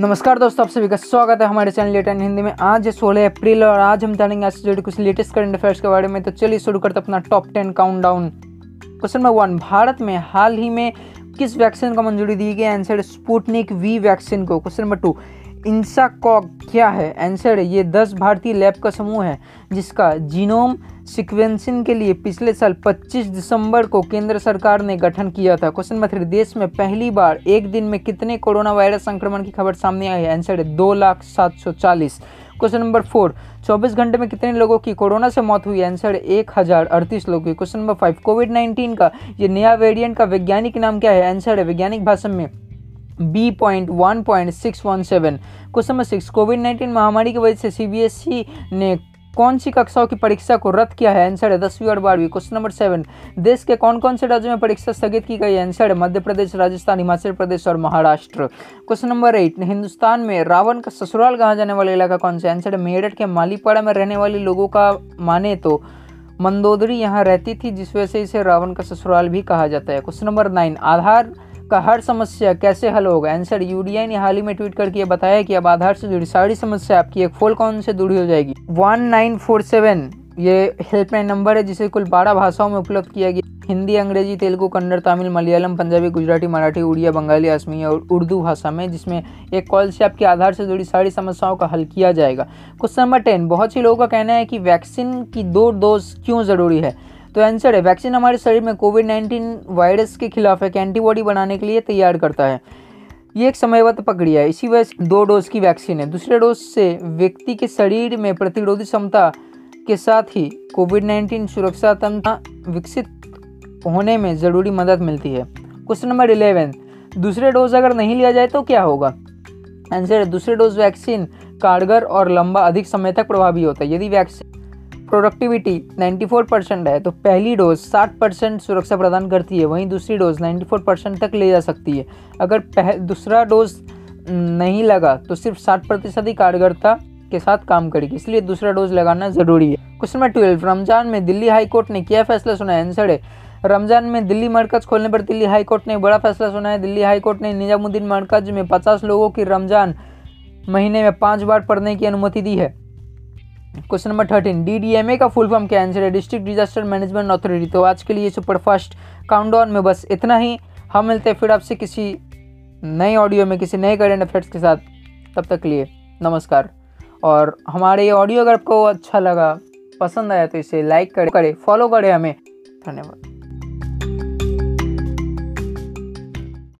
नमस्कार दोस्तों, आप सभी का स्वागत है हमारे चैनल लेटर हिंदी में। आज है सोलह अप्रैल और आज हम जानेंगे आज से जुड़े कुछ लेटेस्ट करंट अफेयर्स के बारे में। तो चलिए शुरू करते अपना top ten countdown question number one Bharat में हाल ही में किस वैक्सीन को मंजूरी दी गई? आंसर स्पुटनिक वी वैक्सीन को। क्वेश्चन नंबर टू इंसाकॉग क्या है? आंसर है, ये दस भारतीय लैब का समूह है, जिसका जीनोम सिक्वेंसिंग के लिए पिछले साल 25 दिसंबर को केंद्र सरकार ने गठन किया था। क्वेश्चन नंबर थ्री देश में पहली बार एक दिन में कितने कोरोना वायरस संक्रमण की खबर सामने आई है? आंसर है, दो लाख सात सौ चालीस। क्वेश्चन नंबर फोर चौबीस घंटे में कितने लोगों की कोरोना से मौत हुई? आंसर एक हज़ार अड़तीस लोगों की। Question number five COVID nineteen का, ये नया वेरिएंट का वैज्ञानिक नाम क्या है? आंसर है, वैज्ञानिक भाषा में B point one point six one seven question number six COVID nineteen महामारी की वजह से सीबीएसई ने कौन सी कक्षाओं की परीक्षा को रद्द किया है? आंसर है दसवीं और बारहवीं। क्वेश्चन नंबर सेवन देश के कौन कौन से राज्यों में परीक्षा स्थगित की गई है? आंसर है मध्य प्रदेश, राजस्थान, हिमाचल प्रदेश और Maharashtra. Question number eight Hindustan में रावण का ससुराल कहा जाने वाला इलाका कौन सा आंसर है मेरठ के मालीपाड़ा में रहने वाले लोगों का माने तो मंदोदरी यहाँ रहती थी, जिस वजह से इसे रावण का ससुराल भी कहा जाता है। क्वेश्चन नंबर नाइन आधार का हर समस्या कैसे हल होगा? आंसर यूडीआई ने हाल ही में ट्वीट करके बताया कि अब आधार से जुड़ी सारी समस्या आपकी एक फोल कॉल से जुड़ी हो जाएगी। वन नाइन फोर सेवन ये हेल्पलाइन नंबर है जिसे कुल बारह भाषाओं में उपलब्ध किया गया। हिंदी, अंग्रेज़ी, तेलुगु, कन्नड़, तमिल, मलयालम, पंजाबी, गुजराती, मराठी, उड़िया, बंगाली, असमी और उर्दू भाषा में, जिसमें एक कॉल से आपके आधार से जुड़ी सारी समस्याओं का हल किया जाएगा। क्वेश्चन नंबर टेन बहुत सी लोगों का कहना है कि वैक्सीन की दो डोज क्यों ज़रूरी है? तो आंसर है वैक्सीन हमारे शरीर में कोविड नाइन्टीन वायरस के खिलाफ एक एंटीबॉडी बनाने के लिए तैयार करता है। ये एक समयबद्ध प्रक्रिया है, इसी वजह दो डोज की वैक्सीन है। दूसरे डोज से व्यक्ति के शरीर में प्रतिरोधी क्षमता के साथ ही कोविड नाइन्टीन सुरक्षा तंत्र विकसित होने में ज़रूरी मदद मिलती है। क्वेश्चन नंबर इलेवन दूसरे डोज अगर नहीं लिया जाए तो क्या होगा? आंसर है, दूसरे डोज वैक्सीन कारगर और लंबा अधिक समय तक प्रभावी होता है। यदि वैक्सीन प्रोडक्टिविटी 94 परसेंट है तो पहली डोज 60 परसेंट सुरक्षा प्रदान करती है, वहीं दूसरी डोज 94 परसेंट तक ले जा सकती है। अगर पह, दूसरा डोज नहीं लगा तो सिर्फ़ 60 प्रतिशत ही कारगरता के साथ काम करेगी, इसलिए दूसरा डोज लगाना ज़रूरी है। क्वेश्चन नंबर ट्वेल्व रमज़ान में दिल्ली हाईकोर्ट ने क्या फैसला, सुना है आंसर है रमज़ान में दिल्ली मरकज खोलने पर दिल्ली हाईकोर्ट ने बड़ा फैसला सुना है। दिल्ली हाईकोर्ट ने निजामुद्दीन मरकज में 50 लोगों की रमज़ान महीने में पाँच बार पढ़ने की अनुमति दी है। Question number thirteen D D M A का फुल फॉर्म क्या आंसर है डिस्ट्रिक्ट डिजास्टर मैनेजमेंट अथॉरिटी तो आज के लिए सुपर फास्ट काउंटडाउन में बस इतना ही। हम मिलते हैं फिर आपसे किसी नए ऑडियो में, किसी नए करेंट अफेयर्स के साथ। तब तक के लिए नमस्कार। और हमारे ये ऑडियो अगर आपको अच्छा लगा, पसंद आया तो इसे लाइक करें करें फॉलो करें हमें। धन्यवाद।